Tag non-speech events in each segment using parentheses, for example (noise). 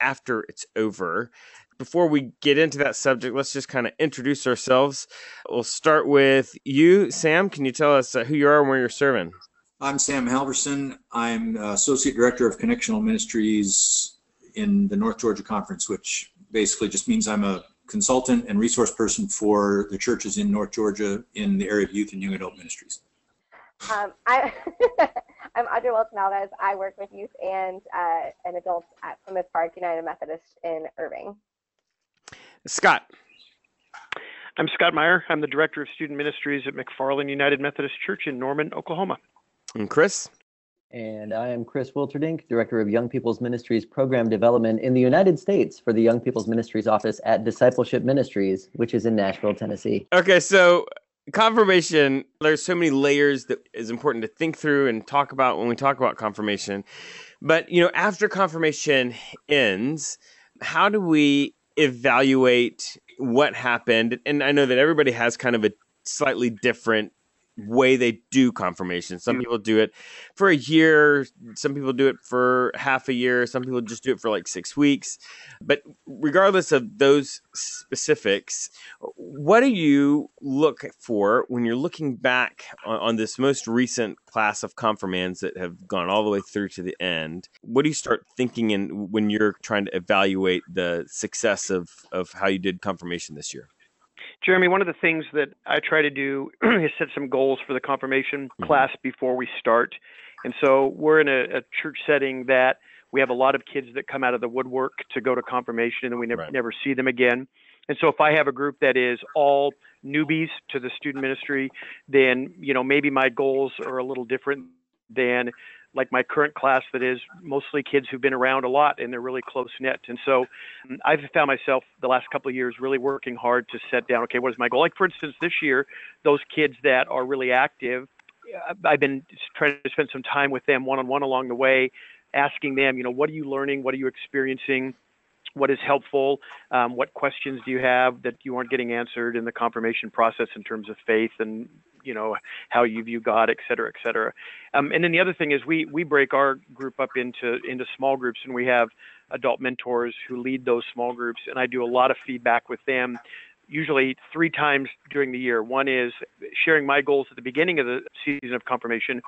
after it's over. Before we get into that subject, let's just kind of introduce ourselves. We'll start with you, Sam. Can you tell us uh, who you are and where you're serving? I'm Sam Halverson. I'm uh, Associate Director of Connectional Ministries in the North Georgia Conference, which basically just means I'm a consultant and resource person for the churches in North Georgia in the area of youth and young adult ministries. Um, I, (laughs) I'm Audrey Wilson Alves. I work with youth and uh, and adults at Plymouth Park United Methodist in Irving. Scott. I'm Scott Meyer. I'm the Director of Student Ministries at McFarland United Methodist Church in Norman, Oklahoma. And Chris. And I am Chris Wilterdink, Director of Young People's Ministries Program Development in the United States for the Young People's Ministries Office at Discipleship Ministries, which is in Nashville, Tennessee. Okay, so confirmation, there's so many layers that is important to think through and talk about when we talk about confirmation. But, you know, after confirmation ends, how do we evaluate what happened? And I know that everybody has kind of a slightly different way they do confirmation. Some mm. people do it for a year, some people do it for half a year, some people just do it for like 6 weeks. But regardless of those specifics, what do you look for when you're looking back on, on this most recent class of confirmands that have gone all the way through to the end? What do you start thinking in when you're trying to evaluate the success of of how you did confirmation this year? Jeremy, one of the things that I try to do (clears throat) is set some goals for the confirmation mm-hmm. class before we start. And so we're in a, a, church setting that we have a lot of kids that come out of the woodwork to go to confirmation and we never, right. never see them again. And so if I have a group that is all newbies to the student ministry, then, you know, maybe my goals are a little different than like my current class that is mostly kids who've been around a lot and they're really close knit. And so mm, I've found myself the last couple of years really working hard to set down, okay, what is my goal? Like for instance, this year, those kids that are really active, uh, I've been trying to spend some time with them one on one along the way, asking them, you know, what are you learning? What are you experiencing? what is helpful, um, what questions do you have that you aren't getting answered in the confirmation process in terms of faith and you know how you view God, et cetera, et cetera. Um, and then the other thing is we we break our group up into into small groups, and we have adult mentors who lead those small groups, and I do a lot of feedback with them. Usually three times during the year. One is sharing my goals at the beginning of the season of confirmation,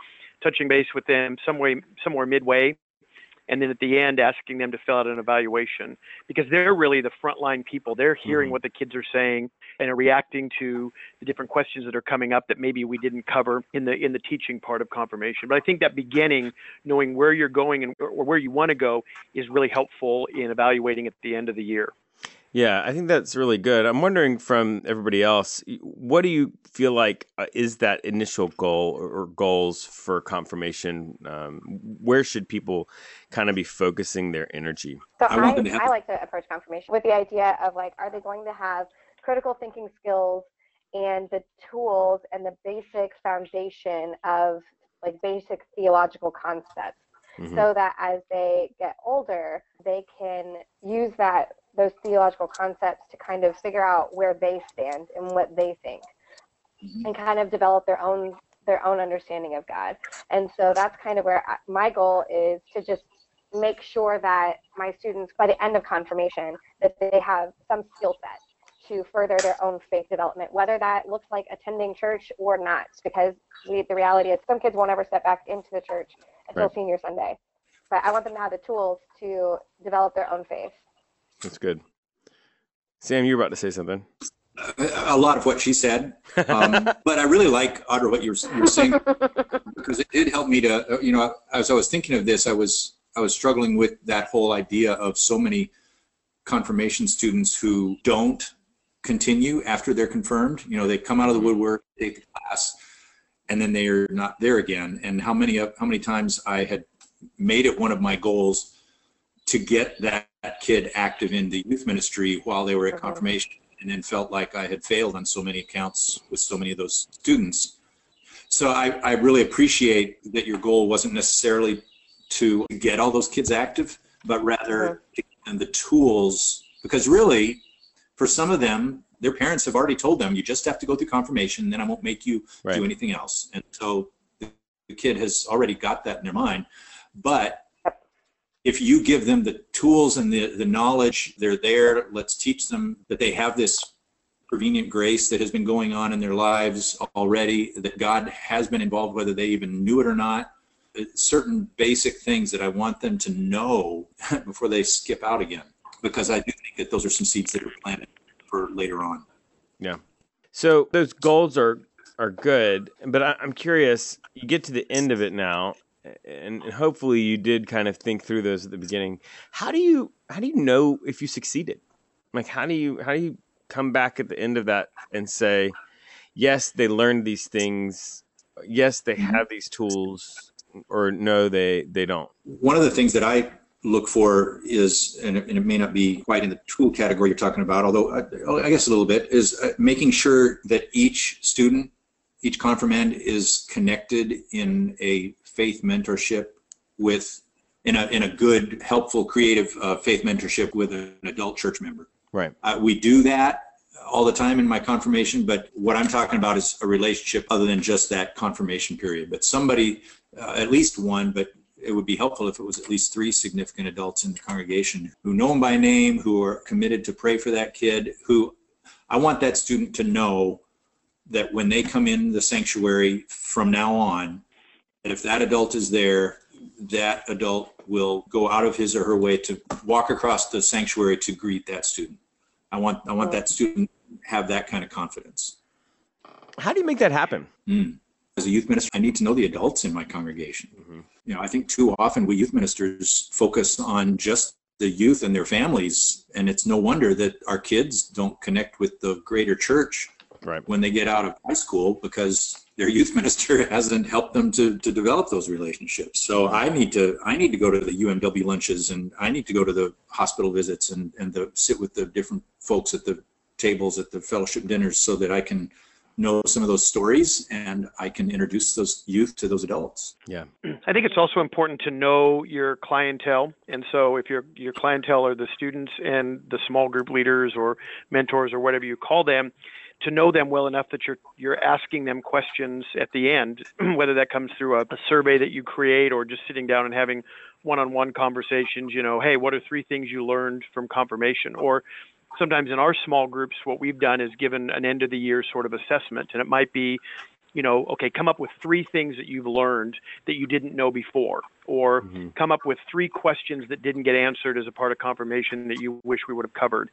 touching base with them some way, somewhere midway, and then at the end asking them to fill out an evaluation because they're really the frontline people. They're hearing mm-hmm. what the kids are saying and are reacting to the different questions that are coming up that maybe we didn't cover in the in the teaching part of confirmation. But I think that beginning, knowing where you're going and or where you want to go, is really helpful in evaluating at the end of the year. Yeah, I think that's really good. I'm wondering from everybody else, what do you feel like uh, is that initial goal or, goals for confirmation? Um, where should people kind of be focusing their energy? So I, I, have- I like to approach confirmation with the idea of like, are they going to have critical thinking skills and the tools and the basic foundation of like basic theological concepts? Mm-hmm. So that as they get older, they can use that those theological concepts to kind of figure out where they stand and what they think mm-hmm. and kind of develop their own their own understanding of God. And so that's kind of where I, my goal is to just make sure that my students by the end of confirmation that they have some skill set to further their own faith development, whether that looks like attending church or not, because we, the reality is some kids won't ever step back into the church until right. senior Sunday. But I want them to have the tools to develop their own faith. That's good. Sam, you were about to say something. A lot of what she said, um, (laughs) but I really like Audra what you were, you were saying because it did help me to, uh, you know, as I was thinking of this, I was I was struggling with that whole idea of so many confirmation students who don't continue after they're confirmed. You know, they come out of the mm-hmm. woodwork, take the class, and then they are not there again. And how many how many times I had made it one of my goals to get that, that kid active in the youth ministry while they were at Mhm. confirmation and then felt like I had failed on so many accounts with so many of those students. So I, I really appreciate that your goal wasn't necessarily to get all those kids active, but rather to give them the tools, because really, for some of them, their parents have already told them, you just have to go through confirmation, then I won't make you Right. do anything else. And so the the kid has already got that in their mind. But if you give them the tools and the, the knowledge, they're there, let's teach them that they have this prevenient grace that has been going on in their lives already, that God has been involved, whether they even knew it or not. Uh, Certain basic things that I want them to know (laughs) before they skip out again, because I do think that those are some seeds that are planted for later on. Yeah. So those goals are are good, but I, I'm curious. You get to the end of it now, and, and hopefully you did kind of think through those at the beginning. How do you how do you know if you succeeded? Like how do you how do you come back at the end of that and say, yes, they learned these things. Yes, they Mhm. have these tools, or no, they they don't. One of the things that I look for is, and it, and it may not be quite in the tool category you're talking about, although I, I guess a little bit, is uh, making sure that each student, each confirmand is connected in a faith mentorship with, in a, in a good, helpful, creative uh, faith mentorship with an adult church member. Right. Uh, we do that all the time in my confirmation, but what I'm talking about is a relationship other than just that confirmation period. But somebody, uh, at least one, but it would be helpful if it was at least three significant adults in the congregation who know him by name, who are committed to pray for that kid, who I want that student to know that when they come in the sanctuary from now on, if that adult is there, that adult will go out of his or her way to walk across the sanctuary to greet that student. I want I want that student to have that kind of confidence. How do you make that happen? Mm. As a youth minister, I need to know the adults in my congregation. Mhm. You know, I think too often we youth ministers focus on just the youth and their families, and it's no wonder that our kids don't connect with the greater church Right. when they get out of high school because their youth minister (laughs) hasn't helped them to, to develop those relationships. So I need to I need to go to the UMW lunches and I need to go to the hospital visits and and the, sit with the different folks at the tables at the fellowship dinners so that I can know some of those stories and I can introduce those youth to those adults. Yeah. I think it's also important to know your clientele. And so if your your clientele are the students and the small group leaders or mentors or whatever you call them, to know them well enough that you're you're asking them questions at the end, (clears throat) whether that comes through a, a survey that you create or just sitting down and having one-on-one conversations, you know, hey, what are three things you learned from confirmation? Or sometimes in our small groups, what we've done is given an end of the year sort of assessment, and it might be, you know, okay, come up with three things that you've learned that you didn't know before, or Mhm. come up with three questions that didn't get answered as a part of confirmation that you wish we would have covered.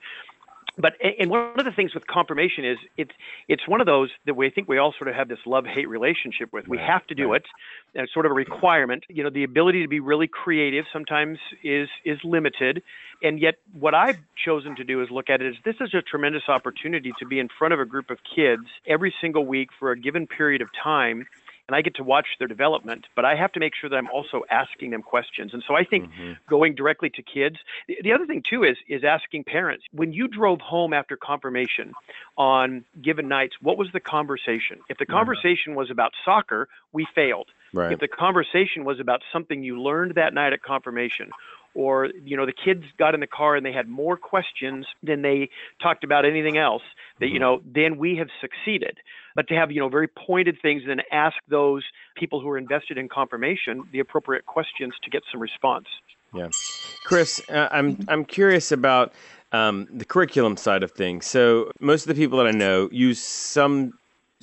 But and one of the things with confirmation is it's it's one of those that we think we all sort of have this love hate relationship with. We Right, have to do right. it. And it's sort of a requirement. You know, the ability to be really creative sometimes is is limited. And yet what I've chosen to do is look at it as this is a tremendous opportunity to be in front of a group of kids every single week for a given period of time and I get to watch their development, but I have to make sure that I'm also asking them questions. And so I think Mhm. going directly to kids. The, the other thing too is is asking parents when you drove home after confirmation on given nights, what was the conversation? If the conversation was about soccer, we failed. Right. If the conversation was about something you learned that night at confirmation, or you know the kids got in the car and they had more questions than they talked about anything else, that you Mhm. know then we have succeeded. But to have you know very pointed things and then ask those people who are invested in confirmation the appropriate questions to get some response. Yeah, Chris, uh, I'm I'm curious about um, the curriculum side of things. So most of the people that I know use some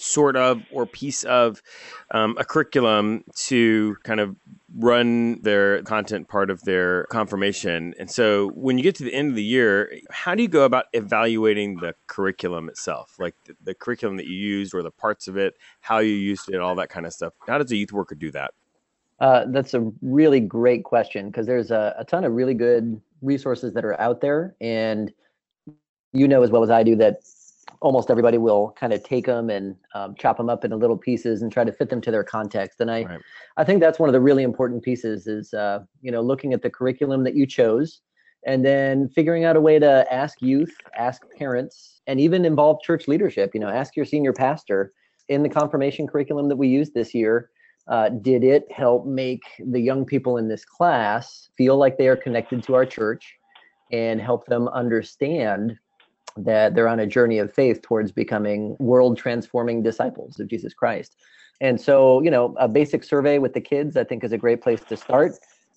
sort of or piece of um, a curriculum to kind of run their content part of their confirmation. And so when you get to the end of the year, how do you go about evaluating the curriculum itself, like the, the curriculum that you used or the parts of it, how you used it, all that kind of stuff? How does a youth worker do that? Uh, that's a really great question because there's a, a ton of really good resources that are out there. And you know as well as I do that almost everybody will kind of take them and um, chop them up into little pieces and try to fit them to their context. And I, Right. I think that's one of the really important pieces is, uh, you know, looking at the curriculum that you chose and then figuring out a way to ask youth, ask parents, and even involve church leadership. You know, ask your senior pastor in the confirmation curriculum that we used this year. Uh, did it help make the young people in this class feel like they are connected to our church and help them understand that they're on a journey of faith towards becoming world transforming disciples of Jesus Christ? And so, you know, a basic survey with the kids, I think, is a great place to start.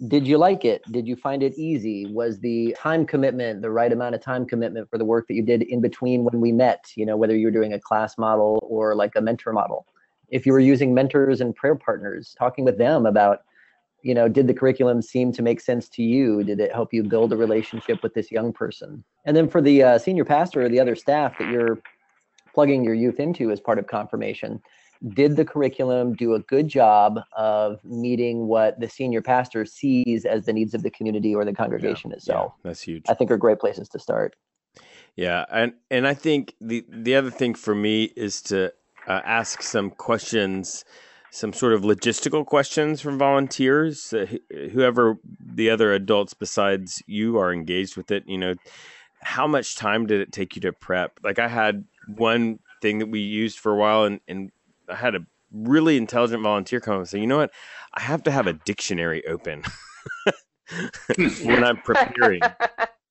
Did you like it? Did you find it easy? Was the time commitment the right amount of time commitment for the work that you did in between when we met you know whether you were doing a class model or like a mentor model? If you were using mentors and prayer partners talking with them about you know did the curriculum seem to make sense to you did it help you build a relationship with this young person and then for the uh, senior pastor or the other staff that you're plugging your youth into as part of confirmation did the curriculum do a good job of meeting what the senior pastor sees as the needs of the community or the congregation itself? That's huge. I think are great places to start. Yeah, and and I think the the other thing for me is to uh, ask some questions, some sort of logistical questions from volunteers, uh, whoever the other adults besides you are engaged with it. You know, how much time did it take you to prep? Like I had one thing that we used for a while, and and I had a really intelligent volunteer come and say, you know what, I have to have a dictionary open (laughs) when I'm preparing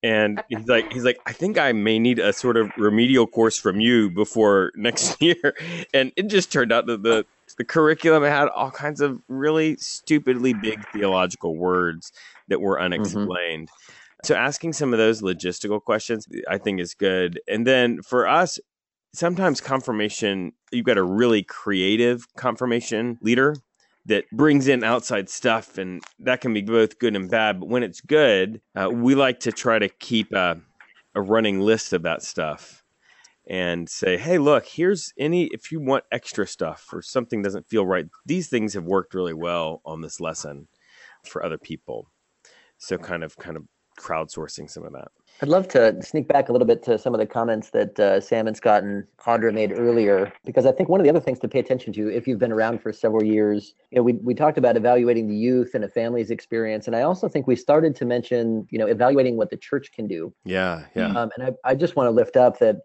and he's like he's like i think i may need a sort of remedial course from you before next (laughs) year and it just turned out that the the curriculum had all kinds of really stupidly big theological words that were unexplained. So asking some of those logistical questions i think is good. And then for us sometimes confirmation you've got a really creative confirmation leader that brings in outside stuff, and that can be both good and bad. But when it's good, uh, we like to try to keep a, a running list of that stuff and say, hey, look, here's any, if you want extra stuff or something doesn't feel right, these things have worked really well on this lesson for other people. So kind of, kind of crowdsourcing some of that. I'd love to sneak back a little bit to some of the comments that uh, Sam and Scott and Audra made earlier, because I think one of the other things to pay attention to, if you've been around for several years, you know, we, we talked about evaluating the youth and a family's experience. And I also think we started to mention, you know, evaluating what the church can do. Yeah, yeah. Um, and I, I just want to lift up that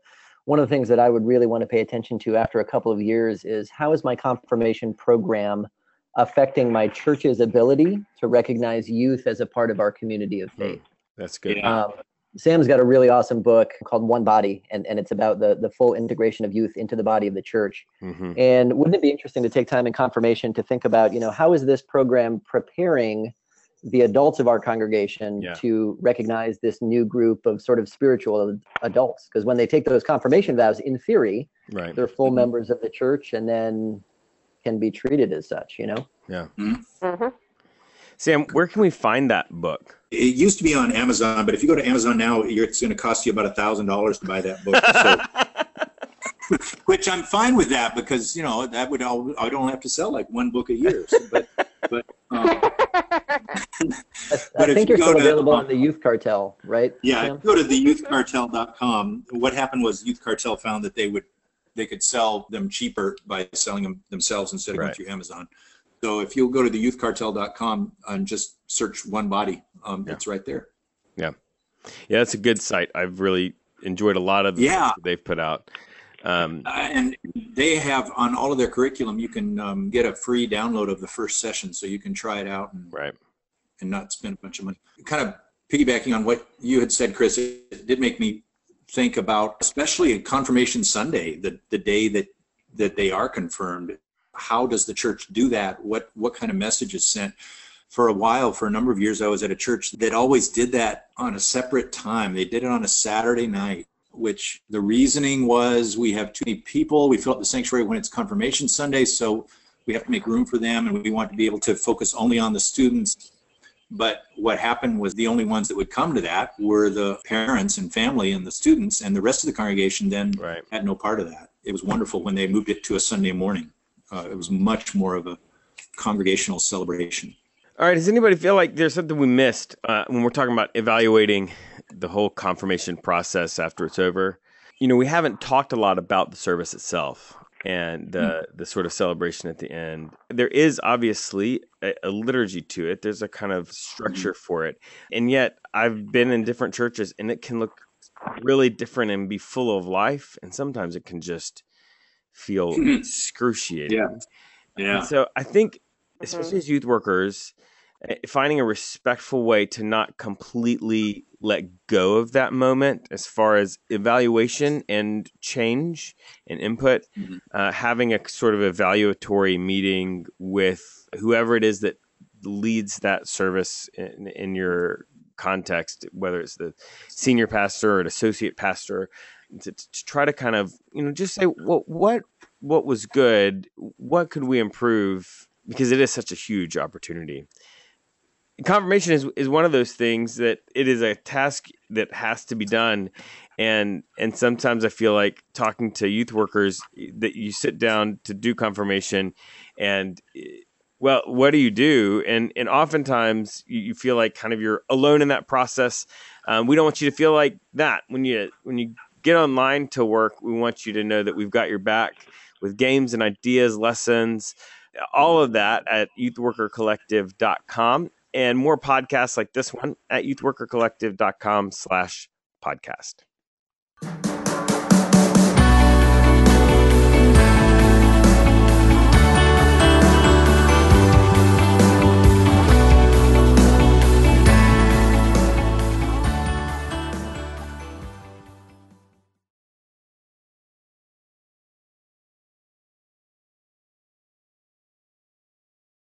one of the things that I would really want to pay attention to after a couple of years is how is my confirmation program affecting my church's ability to recognize youth as a part of our community of faith? That's good. Yeah. Um, Sam's got a really awesome book called One Body, and, and it's about the, the full integration of youth into the body of the church. hmm And wouldn't it be interesting to take time in confirmation to think about, you know, how is this program preparing the adults of our congregation Yeah. to recognize this new group of sort of spiritual adults? Because when they take those confirmation vows, in theory, Right. they're full Mhm. members of the church and then can be treated as such, you know? hmm Sam, where can we find that book? It used to be on Amazon, but if you go to Amazon now, you're, it's going to cost you about a thousand dollars to buy that book. So, (laughs) which I'm fine with that because you know that would all I don't have to sell like one book a year. So, but but (laughs) um, I, I think you you're still to, available um, on the Youth Cartel, right? yeah, Sam? if you go to the youthcartel.com. What happened was Youth Cartel found that they would they could sell them cheaper by selling them themselves instead of Right. going through Amazon. So if you'll go to the youthcartel.com and just search one body, um, Yeah. it's right there. Yeah, Yeah, that's a good site. I've really enjoyed a lot of the Yeah. they've put out. Um, Uh, and they have on all of their curriculum, you can um, get a free download of the first session, so you can try it out and, right. and not spend a bunch of money. Kind of piggybacking on what you had said, Chris, it did make me think about, especially at Confirmation Sunday, the the day that that they are confirmed. How does the church do that? What what kind of message is sent? For a while, for a number of years, I was at a church that always did that on a separate time. They did it on a Saturday night which the reasoning was we have too many people. We fill up the sanctuary when it's confirmation Sunday, so we have to make room for them and we want to be able to focus only on the students. But what happened was the only ones that would come to that were the parents and family and the students, and the rest of the congregation then Right. had no part of that. It was wonderful when they moved it to a Sunday morning. Uh, it was much more of a congregational celebration. All right. Does anybody feel like there's something we missed uh, when we're talking about evaluating the whole confirmation process after it's over? you know, we haven't talked a lot about the service itself and the hmm. the sort of celebration at the end. There is obviously a, a liturgy to it. There's a kind of structure hmm. for it, and yet I've been in different churches, and it can look really different and be full of life, and sometimes it can just feel hmm. excruciating. Yeah, yeah. And so I think, mm-hmm. especially as youth workers, finding a respectful way to not completely let go of that moment as far as evaluation and change and input Mhm. uh, having a sort of evaluatory meeting with whoever it is that leads that service in, in your context whether it's the senior pastor or an associate pastor to, to try to kind of you know just say well, what what was good? What could we improve? Because it is such a huge opportunity confirmation is is one of those things that it is a task that has to be done. And and sometimes i feel like talking to youth workers that you sit down to do confirmation and well what do you do? And and oftentimes you, you feel like kind of you're alone in that process. Um, we don't want you to feel like that. When you when you get online to work we want you to know that we've got your back with games and ideas lessons all of that at youthworkercollective.com and more podcasts like this one at youthworkercollective.com slash podcast